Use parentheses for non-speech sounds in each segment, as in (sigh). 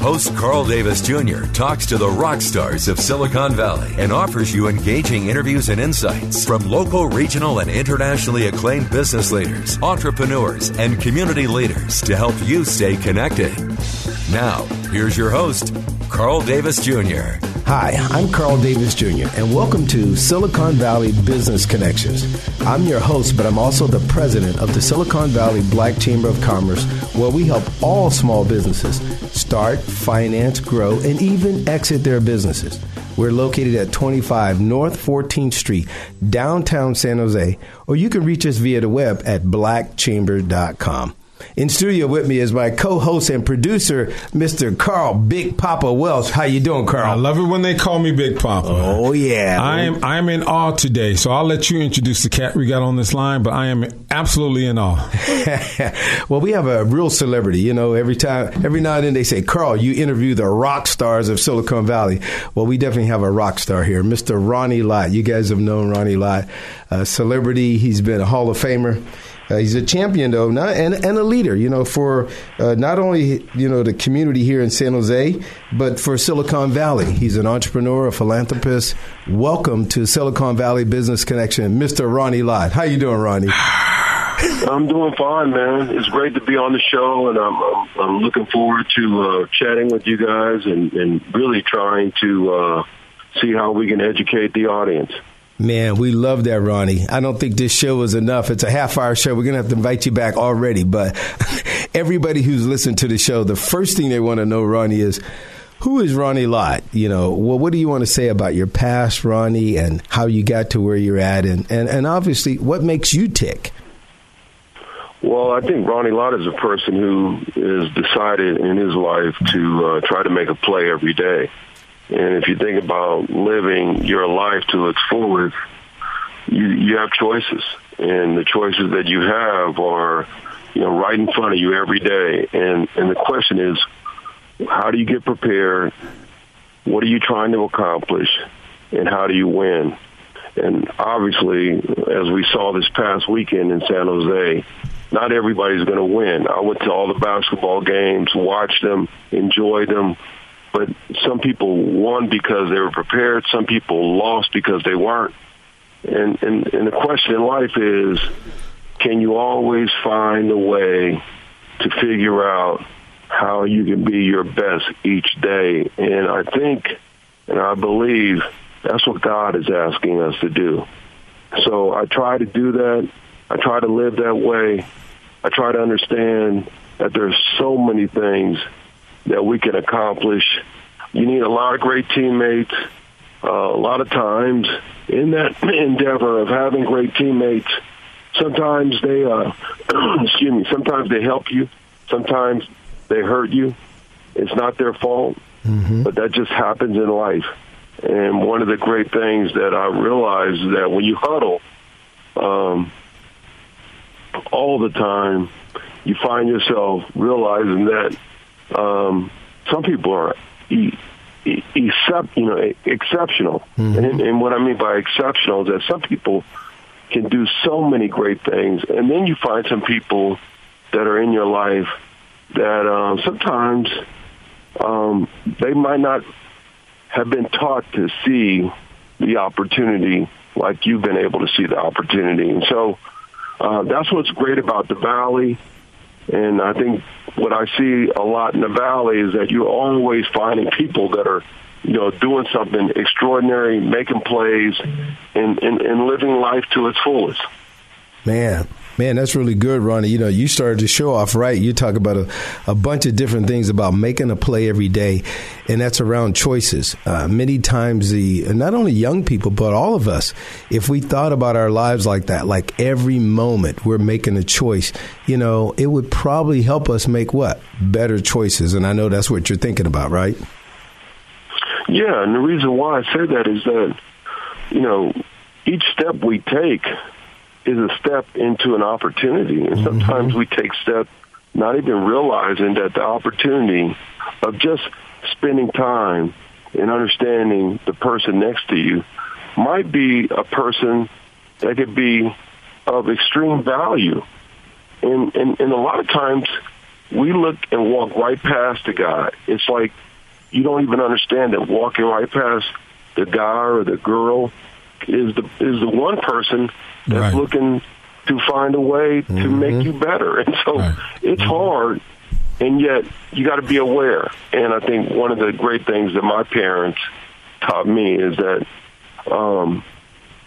Host Carl Davis Jr. talks to the rock stars of Silicon Valley and offers you engaging interviews and insights from local, regional, and internationally acclaimed business leaders, entrepreneurs, and community leaders to help you stay connected. Now, here's your host, Carl Davis Jr. Hi, I'm Carl Davis Jr., and welcome to Silicon Valley Business Connections. I'm your host, but I'm also the president of the Silicon Valley Black Chamber of Commerce, where we help all small businesses start, finance, grow, and even exit their businesses. We're located at 25 North 14th Street, downtown San Jose, or you can reach us via the web at blackchamber.com. In studio with me is my co-host and producer, Mr. Carl Big Papa Welsh. How you doing, Carl? I love it when they call me Big Papa. Oh yeah, I am. I am in awe today. So I'll let you introduce the cat we got on this line. But I am absolutely in awe. (laughs) well, we have a real celebrity. You know, every time, every now and then they say, Carl, you interview the rock stars of Silicon Valley. Well, we definitely have a rock star here, Mr. Ronnie Lott. You guys have known Ronnie Lott, a celebrity. He's been a Hall of Famer. Uh, he's a champion, though, not, and, and a leader, you know, for uh, not only, you know, the community here in San Jose, but for Silicon Valley. He's an entrepreneur, a philanthropist. Welcome to Silicon Valley Business Connection, Mr. Ronnie Lott. How you doing, Ronnie? I'm doing fine, man. It's great to be on the show, and I'm I'm, I'm looking forward to uh, chatting with you guys and, and really trying to uh, see how we can educate the audience. Man, we love that, Ronnie. I don't think this show is enough. It's a half hour show. We're going to have to invite you back already. But (laughs) everybody who's listened to the show, the first thing they want to know, Ronnie, is who is Ronnie Lott? You know, well, what do you want to say about your past, Ronnie, and how you got to where you're at? And, and, and obviously, what makes you tick? Well, I think Ronnie Lott is a person who has decided in his life to uh, try to make a play every day. And if you think about living your life to its fullest, you, you have choices. And the choices that you have are, you know, right in front of you every day. And, and the question is, how do you get prepared? What are you trying to accomplish? And how do you win? And obviously, as we saw this past weekend in San Jose, not everybody's going to win. I went to all the basketball games, watched them, enjoyed them, but some people won because they were prepared. Some people lost because they weren't. And, and, and the question in life is, can you always find a way to figure out how you can be your best each day? And I think, and I believe, that's what God is asking us to do. So I try to do that. I try to live that way. I try to understand that there's so many things that we can accomplish. You need a lot of great teammates. Uh, a lot of times in that (clears throat) endeavor of having great teammates, sometimes they, uh, (clears throat) excuse me, sometimes they help you. Sometimes they hurt you. It's not their fault, mm-hmm. but that just happens in life. And one of the great things that I realize is that when you huddle, um, all the time, you find yourself realizing that um, some people are e- e- except, you know, exceptional. Mm-hmm. And, and what I mean by exceptional is that some people can do so many great things, and then you find some people that are in your life that um, sometimes um, they might not have been taught to see the opportunity like you've been able to see the opportunity. And so uh, that's what's great about the Valley. And I think what I see a lot in the Valley is that you're always finding people that are you know, doing something extraordinary, making plays, and, and, and living life to its fullest. Man, Man, that's really good, Ronnie. You know, you started to show off right. You talk about a, a bunch of different things about making a play every day, and that's around choices. Uh, many times, the not only young people, but all of us, if we thought about our lives like that, like every moment we're making a choice, you know, it would probably help us make what? Better choices. And I know that's what you're thinking about, right? Yeah, and the reason why I say that is that, you know, each step we take is a step into an opportunity. And mm-hmm. sometimes mm-hmm. we take steps not even realizing that the opportunity of just spending time and understanding the person next to you might be a person that could be of extreme value. And, and, and a lot of times we look and walk right past the guy. It's like you don't even understand that walking right past the guy or the girl is the is the one person that's right. looking to find a way to mm-hmm. make you better. And so right. it's mm-hmm. hard, and yet you got to be aware. And I think one of the great things that my parents taught me is that um,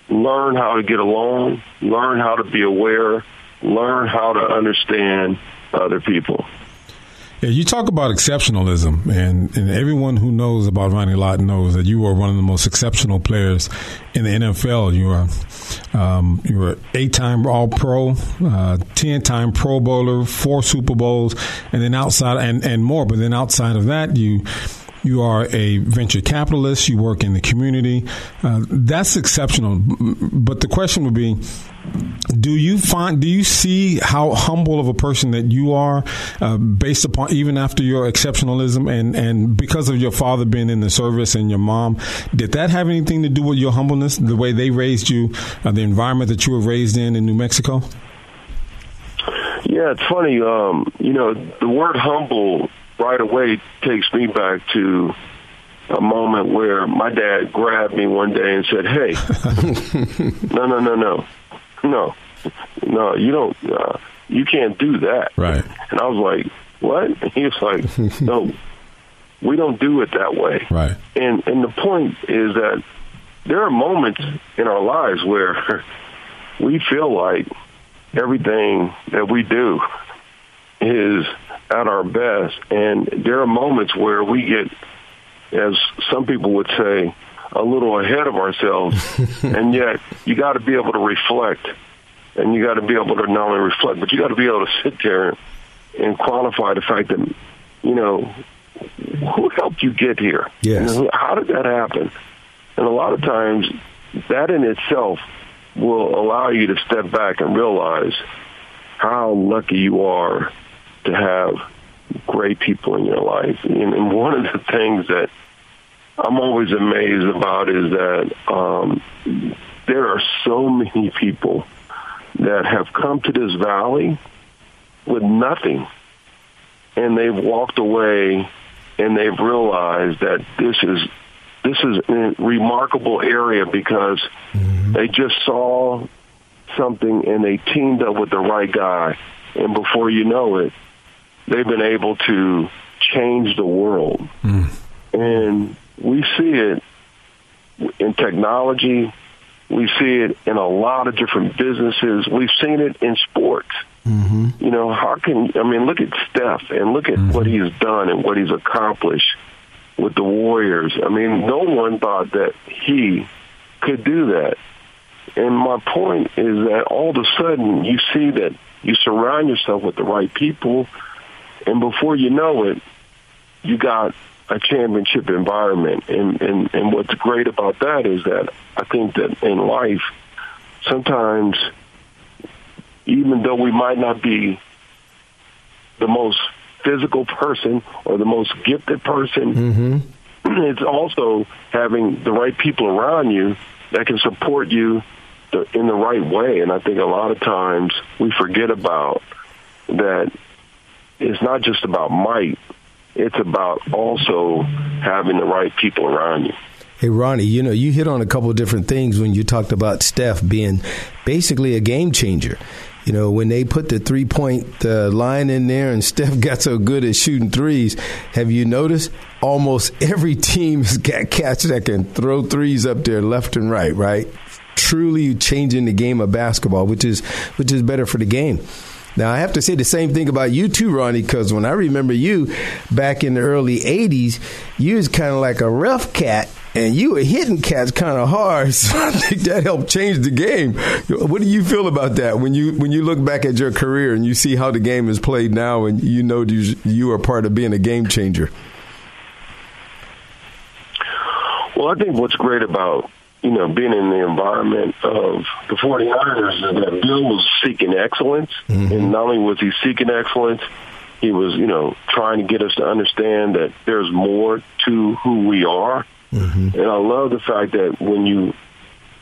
learn how to get along, learn how to be aware, learn how to understand other people. Yeah, you talk about exceptionalism, and, and everyone who knows about Ronnie Lott knows that you are one of the most exceptional players in the NFL. You are um, you were eight-time All-Pro, uh, ten-time Pro Bowler, four Super Bowls, and then outside and and more. But then outside of that, you you are a venture capitalist. You work in the community. Uh, that's exceptional. But the question would be, do you find do you see how humble of a person that you are uh, based upon even after your exceptionalism and and because of your father being in the service and your mom did that have anything to do with your humbleness the way they raised you uh, the environment that you were raised in in New Mexico yeah it's funny um, you know the word humble right away takes me back to a moment where my dad grabbed me one day and said, "Hey, (laughs) no, no, no, no, no, no, you don't, uh, you can't do that." Right. And I was like, "What?" And (laughs) he was like, "No, we don't do it that way." Right. And and the point is that there are moments in our lives where (laughs) we feel like everything that we do is at our best. And there are moments where we get, as some people would say, a little ahead of ourselves. (laughs) and yet you got to be able to reflect. And you got to be able to not only reflect, but you got to be able to sit there and quantify the fact that, you know, who helped you get here? Yes. How did that happen? And a lot of times that in itself will allow you to step back and realize how lucky you are to have great people in your life. And, one of the things that I'm always amazed about is that um, there are so many people that have come to this valley with nothing, and they've walked away and they've realized that this is this is a remarkable area because mm-hmm. they just saw something and they teamed up with the right guy, and before you know it, they've been able to change the world. Mm. And we see it in technology. We see it in a lot of different businesses. We've seen it in sports. Mm-hmm. You know, how can, I mean, look at Steph and look at mm-hmm. what he's done and what he's accomplished with the Warriors. I mean, no one thought that he could do that. And my point is that all of a sudden you see that you surround yourself with the right people and before you know it, you got a championship environment. And, and, and what's great about that is that I think that in life, sometimes, even though we might not be the most physical person or the most gifted person, mm-hmm. (clears throat) it's also having the right people around you that can support you in the right way. And I think a lot of times we forget about that it's not just about might. It's about also having the right people around you. Hey, Ronnie, you know, you hit on a couple of different things when you talked about Steph being basically a game changer. You know, when they put the three point uh, line in there and (laughs) Steph got so good at shooting threes, have you noticed almost every team has got cats that can throw threes up there left and right, right? Truly changing the game of basketball, which is which is better for the game. Now I have to say the same thing about you too, Ronnie, because when I remember you back in the early '80s, you was kind of like a rough cat and you were hitting cats kind of hard. (laughs) So I think that helped change the game. What do you feel about that when you when you look back at your career and you see how the game is played now, and you know you, you are part of being a game changer? Well, I think what's great about you know being in the environment of the 49ers is that Bill was seeking excellence, mm-hmm. and not only was he seeking excellence, he was you know trying to get us to understand that there's more to who we are Mm-hmm. And I love the fact that when you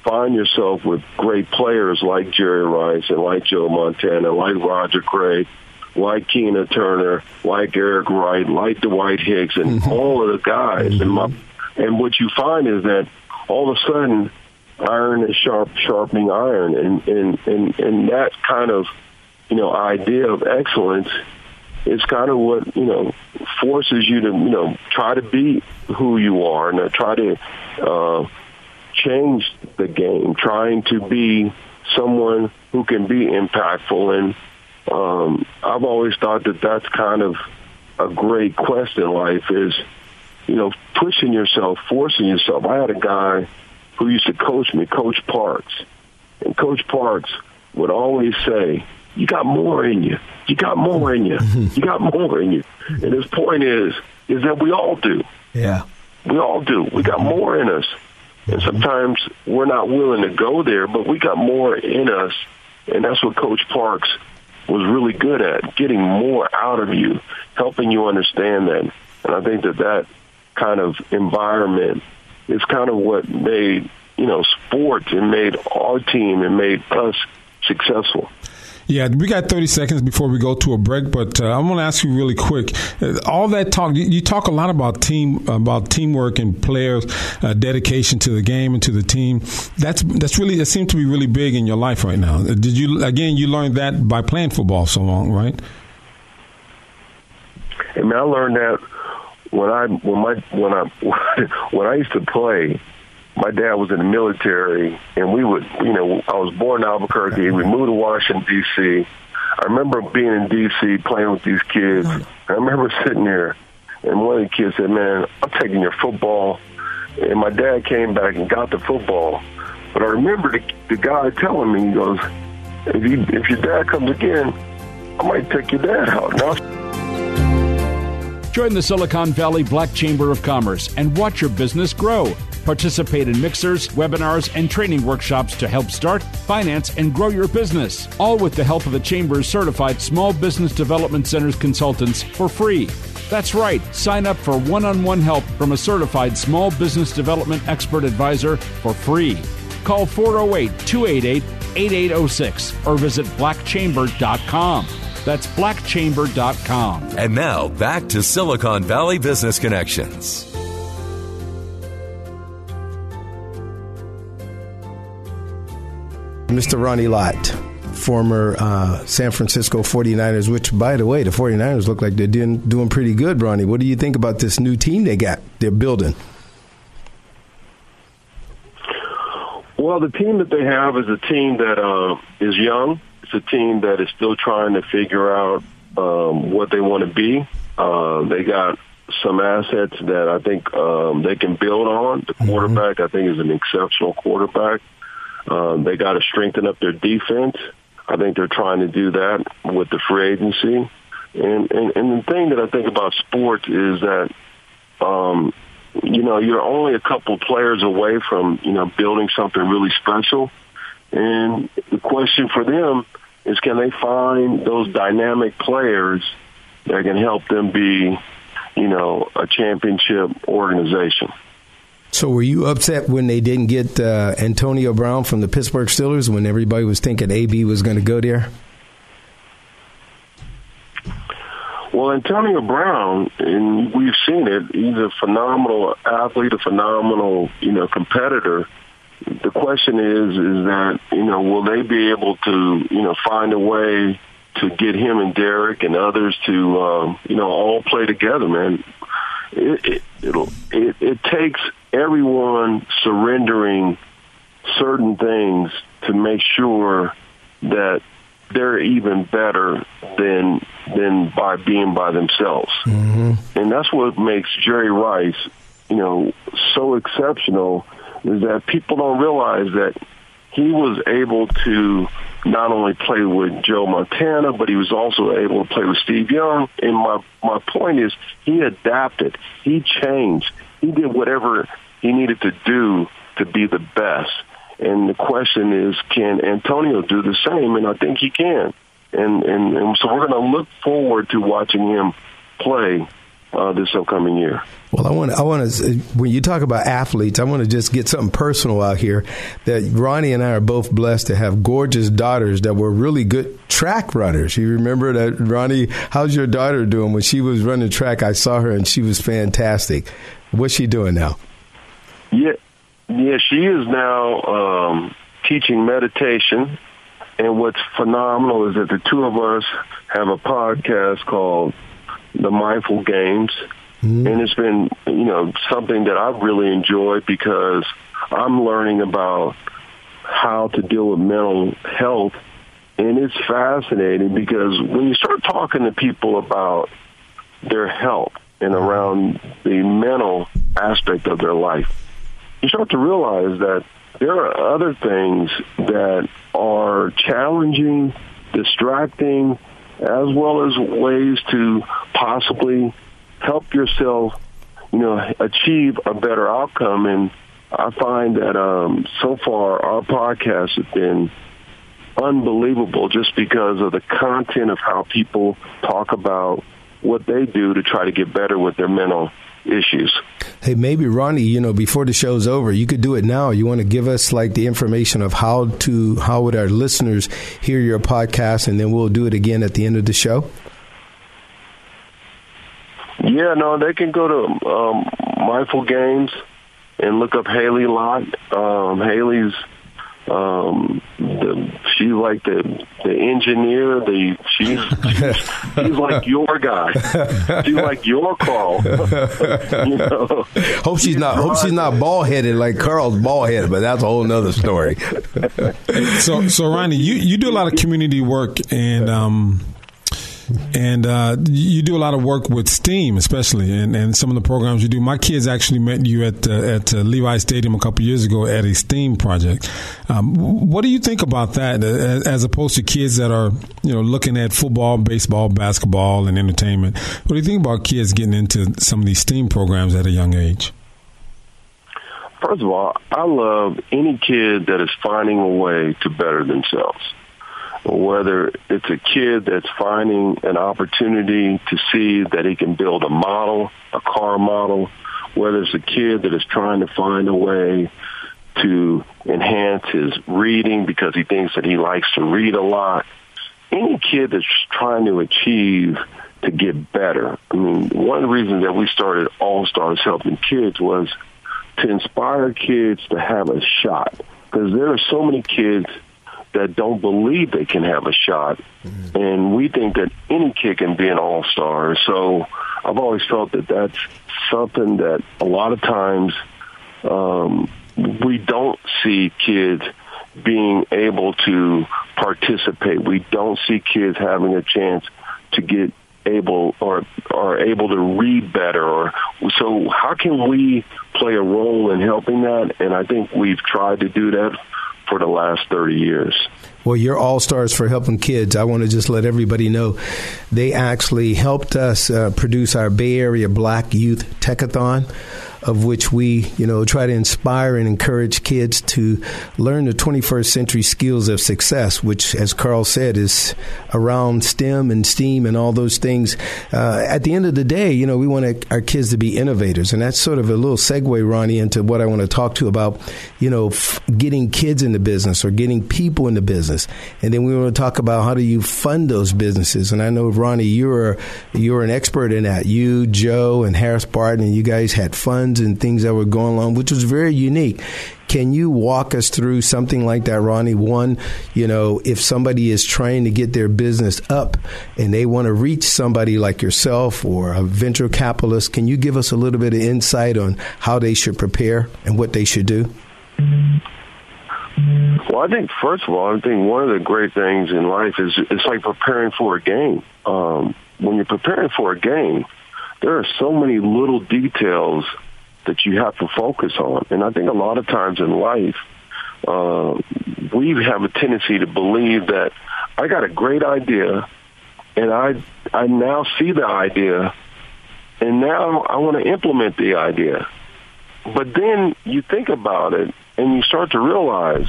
find yourself with great players like Jerry Rice and like Joe Montana, like Roger Craig, like Keena Turner, like Eric Wright, like Dwight Hicks, and mm-hmm. all of the guys. Mm-hmm. And my, and what you find is that all of a sudden, iron is sharp, sharpening iron, and and and and that kind of you know idea of excellence it's kind of what you know forces you to you know try to be who you are and try to uh, change the game, trying to be someone who can be impactful. And um, I've always thought that that's kind of a great quest in life is you know pushing yourself, forcing yourself. I had a guy who used to coach me, Coach Parks, and Coach Parks would always say, "You got more in you." You got more in you. (laughs) You got more in you. And his point is, is that we all do. Yeah. We all do. We got more in us. And mm-hmm. sometimes we're not willing to go there, but we got more in us. And that's what Coach Parks was really good at, getting more out of you, helping you understand that. And I think that that kind of environment is kind of what made, you know, sports and made our team and made us successful. Yeah, we got 30 seconds before we go to a break, but uh, I want to ask you really quick. Uh, all that talk, you, talk a lot about team, about teamwork and players' uh, dedication to the game and to the team. That's that's really, it seems to be really big in your life right now. Uh, did you, again, you learned that by playing football so long, right? I mean, I learned that when I when my when I (laughs) when I used to play my dad was in the military, and we would, you know, I was born in Albuquerque. We moved to Washington D.C. I remember being in D.C. playing with these kids. I remember sitting there, and one of the kids said, "Man, I'm taking your football." And my dad came back and got the football. But I remember the, the guy telling me, he goes, "If you if your dad comes again, I might take your dad out." Now, Join the Silicon Valley Black Chamber of Commerce and watch your business grow. Participate in mixers, webinars, and training workshops to help start, finance, and grow your business. All with the help of the Chamber's certified Small Business Development Center's consultants for free. That's right, sign up for one on one help from a certified small business development expert advisor for free. Call 408 288 8806 or visit blackchamber.com. That's blackchamber.com. And now back to Silicon Valley Business Connections. Mr. Ronnie Lott, former uh, San Francisco 49ers, which, by the way, the 49ers look like they're doing, doing pretty good, Ronnie. What do you think about this new team they got, they're building? Well, the team that they have is a team that uh, is young. It's a team that is still trying to figure out um, what they want to be. Uh, they got some assets that I think um, they can build on. The mm-hmm. quarterback, mm-hmm. I think, is an exceptional quarterback. Um, they got to strengthen up their defense. I think they're trying to do that with the free agency. And, and, and the thing that I think about sports is that, um, you know, you're only a couple players away from, you know, building something really special. And the question for them is can they find those dynamic players that can help them be, you know, a championship organization? So, were you upset when they didn't get uh, Antonio Brown from the Pittsburgh Steelers when everybody was thinking AB was going to go there? Well, Antonio Brown, and we've seen it. He's a phenomenal athlete, a phenomenal, you know, competitor. The question is, is that you know, will they be able to, you know, find a way to get him and Derek and others to, um, you know, all play together, man? It, it, it'll, it, it takes everyone surrendering certain things to make sure that they're even better than than by being by themselves. Mm-hmm. And that's what makes Jerry Rice, you know, so exceptional is that people don't realize that he was able to not only play with Joe Montana, but he was also able to play with Steve Young. And my my point is, he adapted, he changed, he did whatever he needed to do to be the best. And the question is, can Antonio do the same? And I think he can. And and, and so we're going to look forward to watching him play uh, this upcoming year. Well, I want I want to when you talk about athletes, I want to just get something personal out here. That Ronnie and I are both blessed to have gorgeous daughters that were really good track runners. You remember that, Ronnie? How's your daughter doing? When she was running track, I saw her and she was fantastic. What's she doing now? Yeah, yeah, she is now um, teaching meditation. And what's phenomenal is that the two of us have a podcast called The Mindful Games. Mm-hmm. And it's been, you know, something that I've really enjoyed because I'm learning about how to deal with mental health. And it's fascinating because when you start talking to people about their health and around the mental aspect of their life, you start to realize that there are other things that are challenging, distracting, as well as ways to possibly help yourself, you know, achieve a better outcome. And I find that um, so far our podcast has been unbelievable just because of the content of how people talk about what they do to try to get better with their mental issues. Hey, maybe Ronnie, you know, before the show's over, you could do it now. You want to give us like the information of how to how would our listeners hear your podcast, and then we'll do it again at the end of the show. Yeah, no, they can go to um, Mindful Games and look up Haley Lott. Um, Haley's um, the, she's like the the engineer. The she's she's, she's like your guy. She's like your Carl. (laughs) you know? Hope she's not. Hope she's not bald headed like Carl's bald headed. But that's a whole other story. so so Ronnie, you you do a lot of community work and. um and uh, you do a lot of work with STEAM, especially, and, and some of the programs you do. My kids actually met you at uh, at uh, Levi Stadium a couple years ago at a STEAM project. Um, what do you think about that, as, as, opposed to kids that are you know looking at football, baseball, basketball, and entertainment? What do you think about kids getting into some of these STEAM programs at a young age? First of all, I love any kid that is finding a way to better themselves whether it's a kid that's finding an opportunity to see that he can build a model, a car model, whether it's a kid that is trying to find a way to enhance his reading because he thinks that he likes to read a lot. Any kid that's trying to achieve to get better. I mean, one reasons that we started All Stars Helping Kids was to inspire kids to have a shot because there are so many kids that don't believe they can have a shot. Mm-hmm. And we think that any kid can be an all-star. So I've always felt that that's something that a lot of times um, we don't see kids being able to participate. We don't see kids having a chance to get able or are able to read better or so how can we play a role in helping that and I think we've tried to do that for the last 30 years. Well, you're all stars for helping kids. I want to just let everybody know they actually helped us uh, produce our Bay Area Black Youth Techathon. Of which we, you know, try to inspire and encourage kids to learn the 21st century skills of success, which, as Carl said, is around STEM and STEAM and all those things. Uh, at the end of the day, you know, we want our kids to be innovators, and that's sort of a little segue, Ronnie, into what I want to talk to about, you know, f- getting kids into business or getting people into business, and then we want to talk about how do you fund those businesses. And I know, Ronnie, you're you're an expert in that. You, Joe, and Harris Barton, and you guys had funds and things that were going on, which was very unique. Can you walk us through something like that, Ronnie? One, you know, if somebody is trying to get their business up and they want to reach somebody like yourself or a venture capitalist, can you give us a little bit of insight on how they should prepare and what they should do? Well, I think first of all, I think one of the great things in life is it's like preparing for a game. Um, when you're preparing for a game, there are so many little details that you have to focus on. And I think a lot of times in life, uh, we have a tendency to believe that I got a great idea and I, I now see the idea and now I want to implement the idea. But then you think about it and you start to realize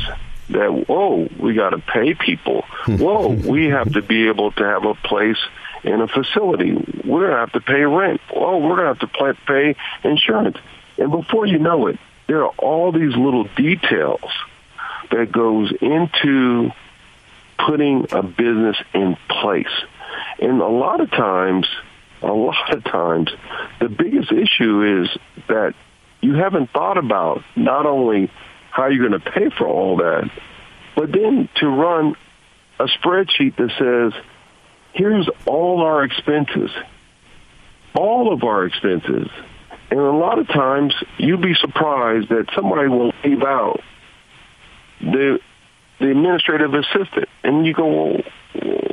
that, whoa, we got to pay people. (laughs) Whoa, we have to be able to have a place in a facility. We're going to have to pay rent. Whoa, we're going to have to pay insurance. And before you know it, there are all these little details that goes into putting a business in place. And a lot of times, a lot of times, the biggest issue is that you haven't thought about not only how you're going to pay for all that, but then to run a spreadsheet that says, here's all our expenses, all of our expenses, and a lot of times you'd be surprised that somebody will leave out the the administrative assistant, and you go, well,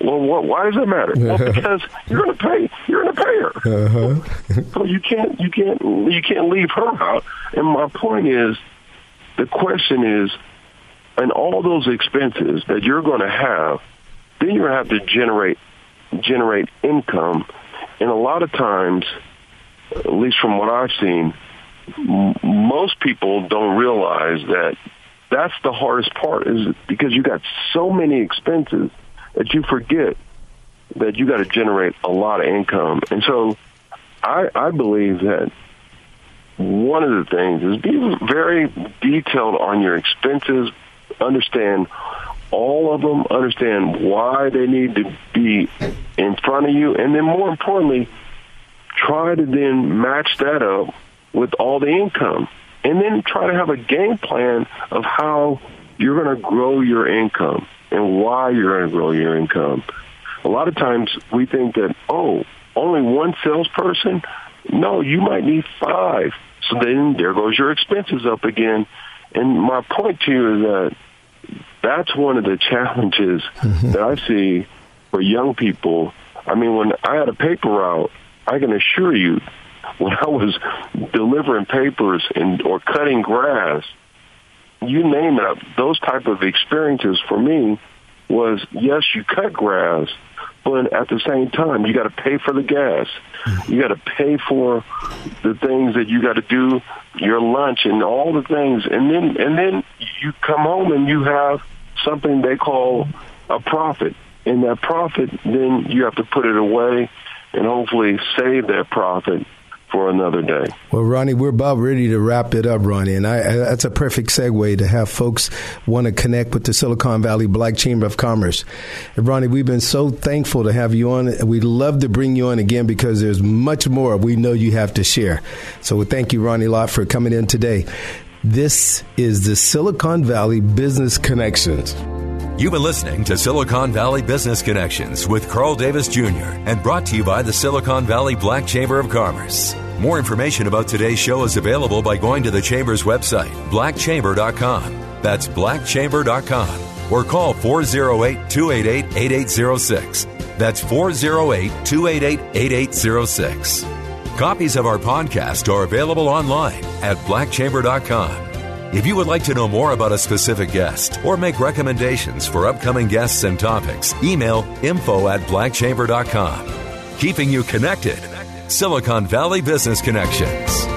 well what, why does that matter? well, (laughs) because you're going to pay, you're going to pay her. Uh-huh. so you can't, you can't, you can't leave her out. And my point is, the question is, and all those expenses that you're going to have, then you're going to have to generate generate income, and a lot of times at least from what I've seen, m- most people don't realize that that's the hardest part is because you got so many expenses that you forget that you got to generate a lot of income. And so I, I believe that one of the things is be very detailed on your expenses, understand all of them, understand why they need to be in front of you, and then more importantly, try to then match that up with all the income. And then try to have a game plan of how you're going to grow your income and why you're going to grow your income. A lot of times we think that, oh, only one salesperson? No, you might need five. So then there goes your expenses up again. And my point to you is that that's one of the challenges mm-hmm. that I see for young people. I mean, when I had a paper route, I can assure you, when I was delivering papers and or cutting grass, you name it, those type of experiences for me was yes, you cut grass, but at the same time, you got to pay for the gas. You got to pay for the things that you got to do, your lunch and all the things, and then and then you come home and you have something they call a profit, and that profit then you have to put it away and hopefully save that profit for another day. Well, Ronnie, we're about ready to wrap it up, Ronnie, and I, that's a perfect segue to have folks want to connect with the Silicon Valley Black Chamber of Commerce. And Ronnie, we've been so thankful to have you on. We'd love to bring you on again because there's much more we know you have to share. So, thank you, Ronnie Lott, for coming in today. This is the Silicon Valley Business Connections. You've been listening to Silicon Valley Business Connections with Carl Davis Jr. and brought to you by the Silicon Valley Black Chamber of Commerce. More information about today's show is available by going to the Chamber's website, blackchamber.com. That's blackchamber.com. Or call 408 288 8806. That's 408 288 8806. Copies of our podcast are available online at blackchamber.com. If you would like to know more about a specific guest or make recommendations for upcoming guests and topics, email info at blackchamber.com. Keeping you connected. Silicon Valley Business Connections.